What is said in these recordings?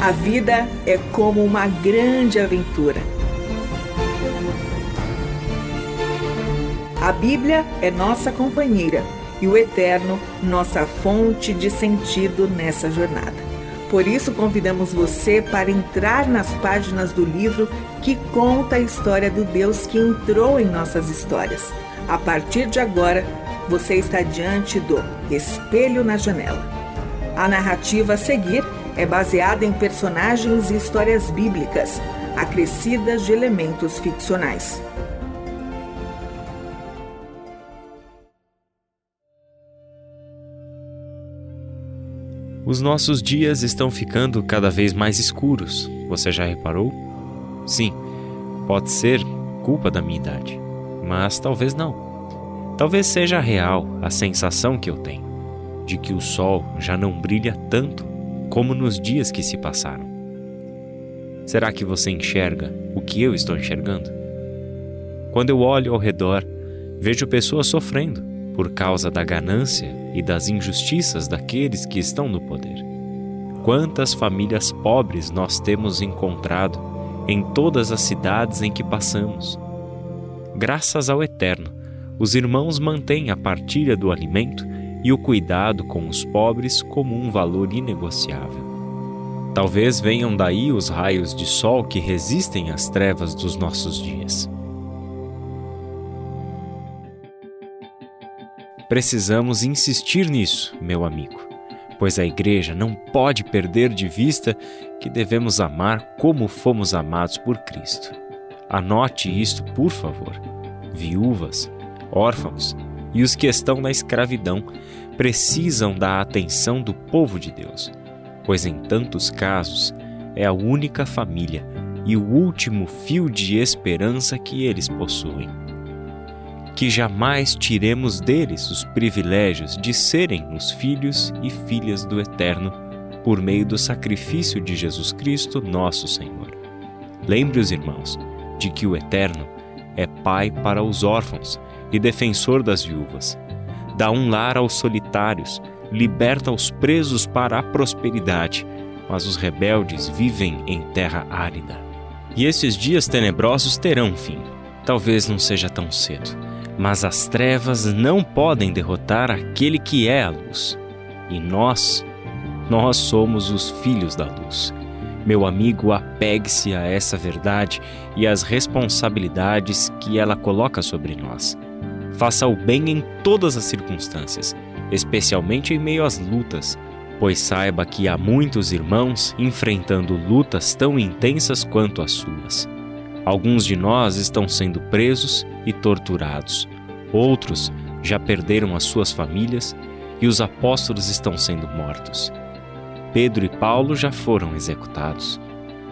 A vida é como uma grande aventura. A Bíblia é nossa companheira e o Eterno nossa fonte de sentido nessa jornada. Por isso, convidamos você para entrar nas páginas do livro que conta a história do Deus que entrou em nossas histórias. A partir de agora, você está diante do Espelho na Janela. A narrativa a seguir é baseada em personagens e histórias bíblicas, acrescidas de elementos ficcionais. Os nossos dias estão ficando cada vez mais escuros. Você já reparou? Sim, pode ser culpa da minha idade, mas talvez não. Talvez seja real a sensação que eu tenho de que o sol já não brilha tanto como nos dias que se passaram. Será que você enxerga o que eu estou enxergando? Quando eu olho ao redor, vejo pessoas sofrendo por causa da ganância e das injustiças daqueles que estão no poder. Quantas famílias pobres nós temos encontrado em todas as cidades em que passamos. Graças ao Eterno, os irmãos mantêm a partilha do alimento e o cuidado com os pobres como um valor inegociável. Talvez venham daí os raios de sol que resistem às trevas dos nossos dias. Precisamos insistir nisso, meu amigo, pois a Igreja não pode perder de vista que devemos amar como fomos amados por Cristo. Anote isto, por favor. Viúvas, órfãos e os que estão na escravidão precisam da atenção do povo de Deus, pois em tantos casos é a única família e o último fio de esperança que eles possuem. Que jamais tiremos deles os privilégios de serem os filhos e filhas do Eterno por meio do sacrifício de Jesus Cristo, nosso Senhor. Lembre os irmãos de que o Eterno é Pai para os órfãos e defensor das viúvas. Dá um lar aos solitários, liberta os presos para a prosperidade, mas os rebeldes vivem em terra árida. E esses dias tenebrosos terão fim. Talvez não seja tão cedo, mas as trevas não podem derrotar aquele que é a luz. E nós, nós somos os filhos da luz. Meu amigo, apegue-se a essa verdade e às responsabilidades que ela coloca sobre nós. Faça o bem em todas as circunstâncias, especialmente em meio às lutas, pois saiba que há muitos irmãos enfrentando lutas tão intensas quanto as suas. Alguns de nós estão sendo presos e torturados, outros já perderam as suas famílias e os apóstolos estão sendo mortos. Pedro e Paulo já foram executados.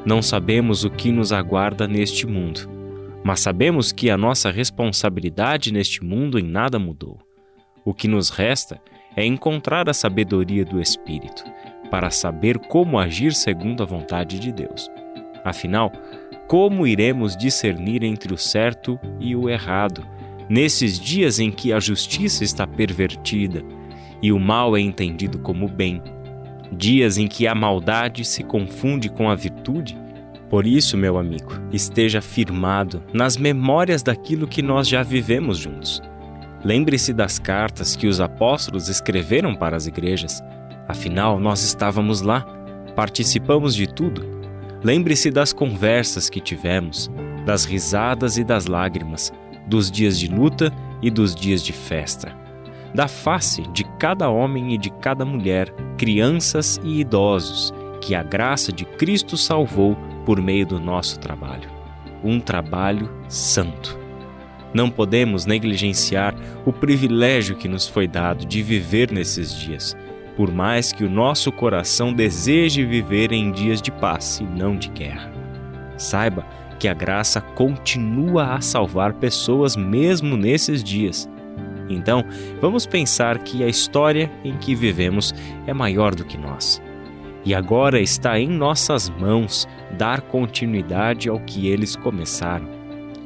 Não sabemos o que nos aguarda neste mundo mas sabemos que a nossa responsabilidade neste mundo em nada mudou. O que nos resta é encontrar a sabedoria do Espírito, para saber como agir segundo a vontade de Deus. Afinal, como iremos discernir entre o certo e o errado, nesses dias em que a justiça está pervertida e o mal é entendido como bem, dias em que a maldade se confunde com a virtude por isso, meu amigo, esteja firmado nas memórias daquilo que nós já vivemos juntos. Lembre-se das cartas que os apóstolos escreveram para as igrejas. Afinal, nós estávamos lá, participamos de tudo. Lembre-se das conversas que tivemos, das risadas e das lágrimas, dos dias de luta e dos dias de festa. Da face de cada homem e de cada mulher, crianças e idosos, que a graça de Cristo salvou por meio do nosso trabalho. Um trabalho santo. Não podemos negligenciar o privilégio que nos foi dado de viver nesses dias, por mais que o nosso coração deseje viver em dias de paz e não de guerra. Saiba que a graça continua a salvar pessoas mesmo nesses dias. Então, vamos pensar que a história em que vivemos é maior do que nós e agora está em nossas mãos dar continuidade ao que eles começaram.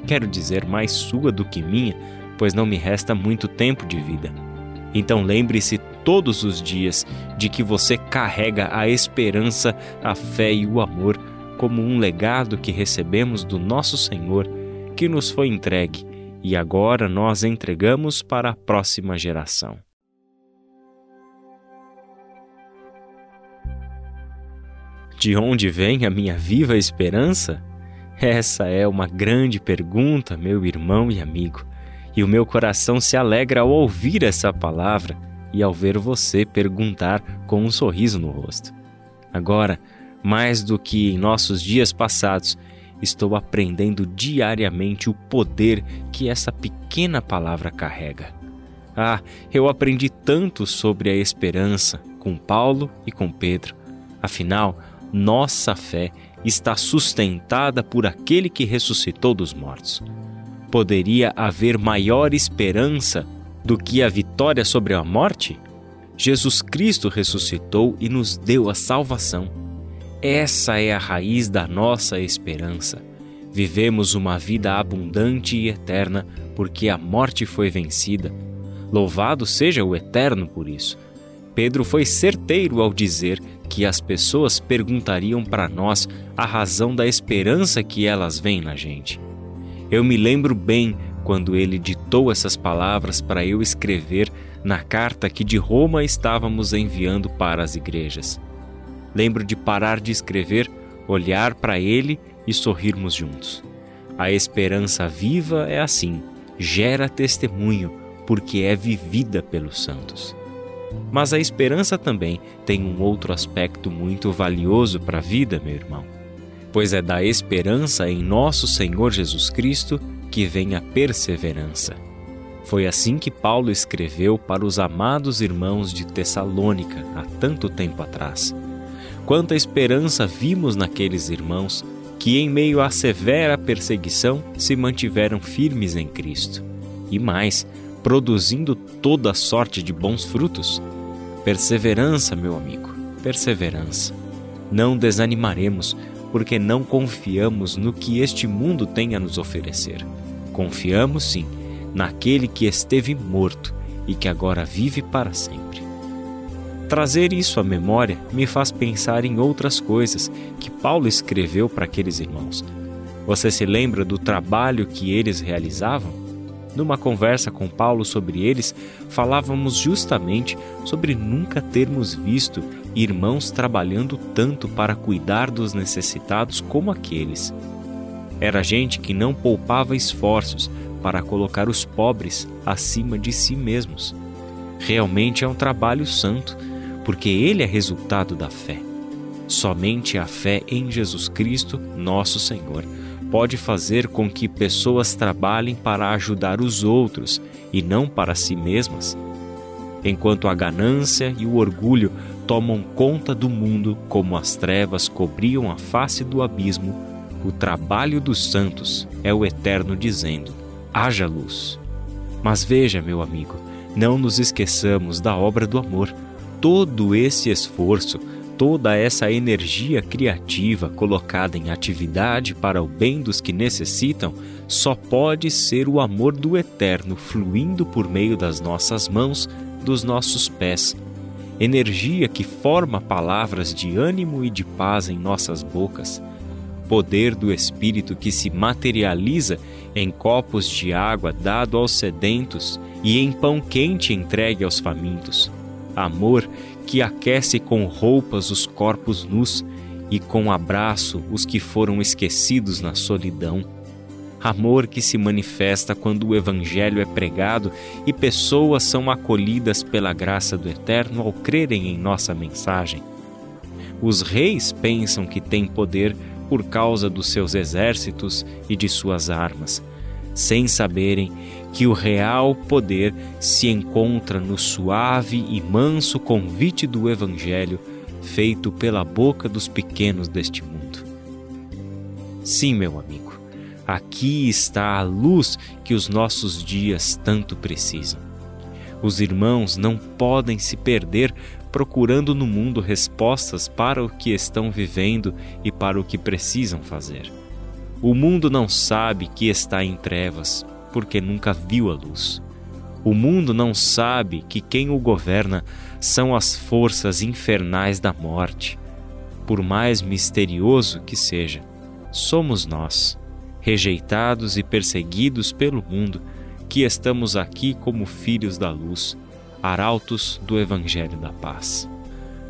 Quero dizer, mais sua do que minha, pois não me resta muito tempo de vida. Então lembre-se todos os dias de que você carrega a esperança, a fé e o amor como um legado que recebemos do nosso Senhor, que nos foi entregue e agora nós entregamos para a próxima geração. De onde vem a minha viva esperança? Essa é uma grande pergunta, meu irmão e amigo, e o meu coração se alegra ao ouvir essa palavra e ao ver você perguntar com um sorriso no rosto. Agora, mais do que em nossos dias passados, estou aprendendo diariamente o poder que essa pequena palavra carrega. Ah, eu aprendi tanto sobre a esperança com Paulo e com Pedro. Afinal, nossa fé está sustentada por aquele que ressuscitou dos mortos. Poderia haver maior esperança do que a vitória sobre a morte? Jesus Cristo ressuscitou e nos deu a salvação. Essa é a raiz da nossa esperança. Vivemos uma vida abundante e eterna porque a morte foi vencida. Louvado seja o Eterno por isso. Pedro foi certeiro ao dizer que as pessoas perguntariam para nós a razão da esperança que elas veem na gente. Eu me lembro bem quando ele ditou essas palavras para eu escrever na carta que de Roma estávamos enviando para as igrejas. Lembro de parar de escrever, olhar para ele e sorrirmos juntos. A esperança viva é assim, gera testemunho, porque é vivida pelos santos. Mas a esperança também tem um outro aspecto muito valioso para a vida, meu irmão. Pois é da esperança em nosso Senhor Jesus Cristo que vem a perseverança. Foi assim que Paulo escreveu para os amados irmãos de Tessalônica há tanto tempo atrás. Quanta esperança vimos naqueles irmãos que, em meio à severa perseguição, se mantiveram firmes em Cristo. E mais, produzindo toda sorte de bons frutos. Perseverança, meu amigo, perseverança. Não desanimaremos, porque não confiamos no que este mundo tem a nos oferecer. Confiamos, sim, naquele que esteve morto e que agora vive para sempre. Trazer isso à memória me faz pensar em outras coisas que Paulo escreveu para aqueles irmãos. Você se lembra do trabalho que eles realizavam? Numa conversa com Paulo sobre eles, falávamos justamente sobre nunca termos visto irmãos trabalhando tanto para cuidar dos necessitados como aqueles. Era gente que não poupava esforços para colocar os pobres acima de si mesmos. Realmente é um trabalho santo, porque ele é resultado da fé. Somente a fé em Jesus Cristo, nosso Senhor pode fazer com que pessoas trabalhem para ajudar os outros e não para si mesmas. Enquanto a ganância e o orgulho tomam conta do mundo como as trevas cobriam a face do abismo, o trabalho dos santos é o eterno dizendo: haja luz. Mas veja, meu amigo, não nos esqueçamos da obra do amor. Todo esse esforço toda essa energia criativa colocada em atividade para o bem dos que necessitam só pode ser o amor do Eterno fluindo por meio das nossas mãos, dos nossos pés. Energia que forma palavras de ânimo e de paz em nossas bocas. Poder do Espírito que se materializa em copos de água dado aos sedentos e em pão quente entregue aos famintos. Amor que aquece com roupas os corpos nus e com abraço os que foram esquecidos na solidão. Amor que se manifesta quando o Evangelho é pregado e pessoas são acolhidas pela graça do Eterno ao crerem em nossa mensagem. Os reis pensam que têm poder por causa dos seus exércitos e de suas armas, sem saberem que o real poder se encontra no suave e manso convite do Evangelho feito pela boca dos pequenos deste mundo. Sim, meu amigo, aqui está a luz que os nossos dias tanto precisam. Os irmãos não podem se perder procurando no mundo respostas para o que estão vivendo e para o que precisam fazer. O mundo não sabe que está em trevas, porque nunca viu a luz. O mundo não sabe que quem o governa são as forças infernais da morte. Por mais misterioso que seja, somos nós, rejeitados e perseguidos pelo mundo, que estamos aqui como filhos da luz, arautos do Evangelho da Paz.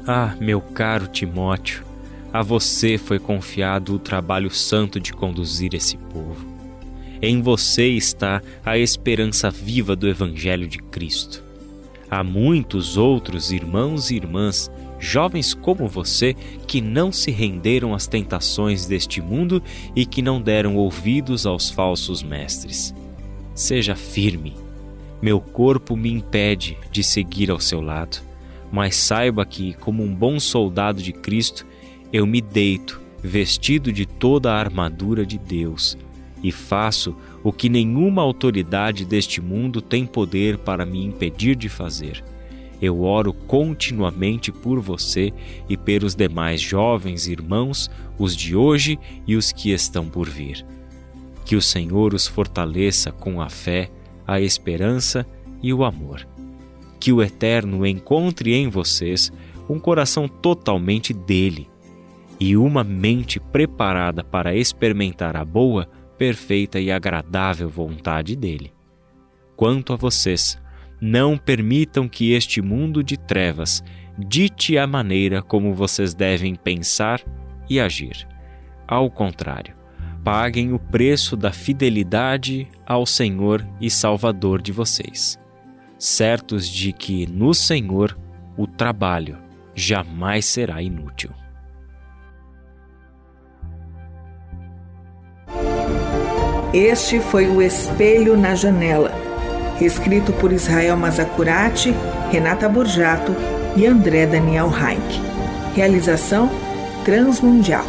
Ah, meu caro Timóteo, a você foi confiado o trabalho santo de conduzir esse povo. Em você está a esperança viva do Evangelho de Cristo. Há muitos outros irmãos e irmãs, jovens como você, que não se renderam às tentações deste mundo e que não deram ouvidos aos falsos mestres. Seja firme. Meu corpo me impede de seguir ao seu lado, mas saiba que, como um bom soldado de Cristo, eu me deito, vestido de toda a armadura de Deus, e faço o que nenhuma autoridade deste mundo tem poder para me impedir de fazer. Eu oro continuamente por você e pelos demais jovens irmãos, os de hoje e os que estão por vir. Que o Senhor os fortaleça com a fé, a esperança e o amor. Que o Eterno encontre em vocês um coração totalmente dele e uma mente preparada para experimentar a boa, perfeita e agradável vontade dele. Quanto a vocês, não permitam que este mundo de trevas dite a maneira como vocês devem pensar e agir. Ao contrário, paguem o preço da fidelidade ao Senhor e Salvador de vocês, certos de que no Senhor o trabalho jamais será inútil. Este foi o Espelho na Janela, escrito por Israel Mazacurati, Renata Borjato e André Daniel Heinck. Realização Transmundial.